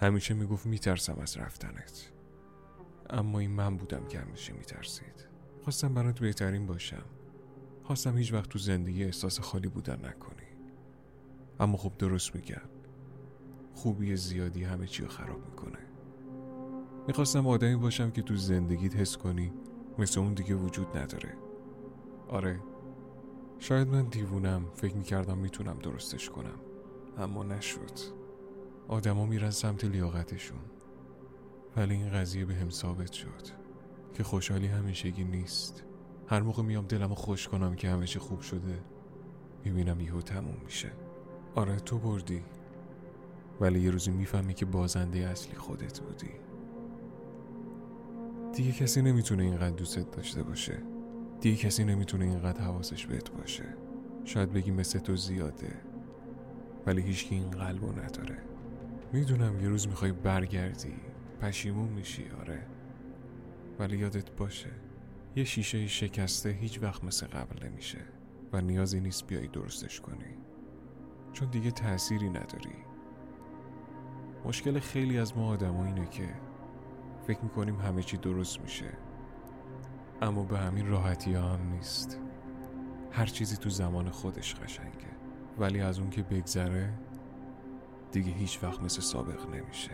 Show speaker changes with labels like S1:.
S1: همیشه می‌گفت میترسم از رفتنت. اما این من بودم که همیشه میترسید. خواستم برات بهترین باشم. خواستم هیچ وقت تو زندگی احساس خالی بودن نکنی. اما خب درست میگن خوبی زیادی همه چی خراب می‌کنه. می‌خواستم آدمی باشم که تو زندگیت حس کنی مثل اون دیگه وجود نداره. آره شاید من دیوونم فکر می‌کردم می‌تونم درستش کنم. اما نشد. آدما میرن سمت لیاقتشون. ولی این قضیه به هم ثابت شد که خوشحالی همیشگی نیست. هر موقع میام دلمو خوش کنم که همه چی خوب شده می‌بینم یهو تموم میشه. آره تو بردی. ولی یه روزی می‌فهمی که بازنده اصلی خودت بودی. دیگه کسی نمی‌تونه اینقدر دوستت داشته باشه. دیگه کسی نمی‌تونه اینقدر حواسش بهت باشه. شاید بگی مثل تو زیاده. ولی هیچکی این قلبو نداره. می‌دونم یه روز می‌خوای برگردی پشیمون میشی آره. ولی یادت باشه یه شیشه شکسته هیچ وقت مثل قبل نمیشه و نیازی نیست بیایی درستش کنی. چون دیگه تأثیری نداری. مشکل خیلی از ما آدم اینه که فکر می‌کنیم همه چی درست میشه. اما به همین راحتی هم نیست. هر چیزی تو زمان خودش قشنگه. ولی از اون که بگذره دیگه هیچ وقت مثل سابق نمیشه.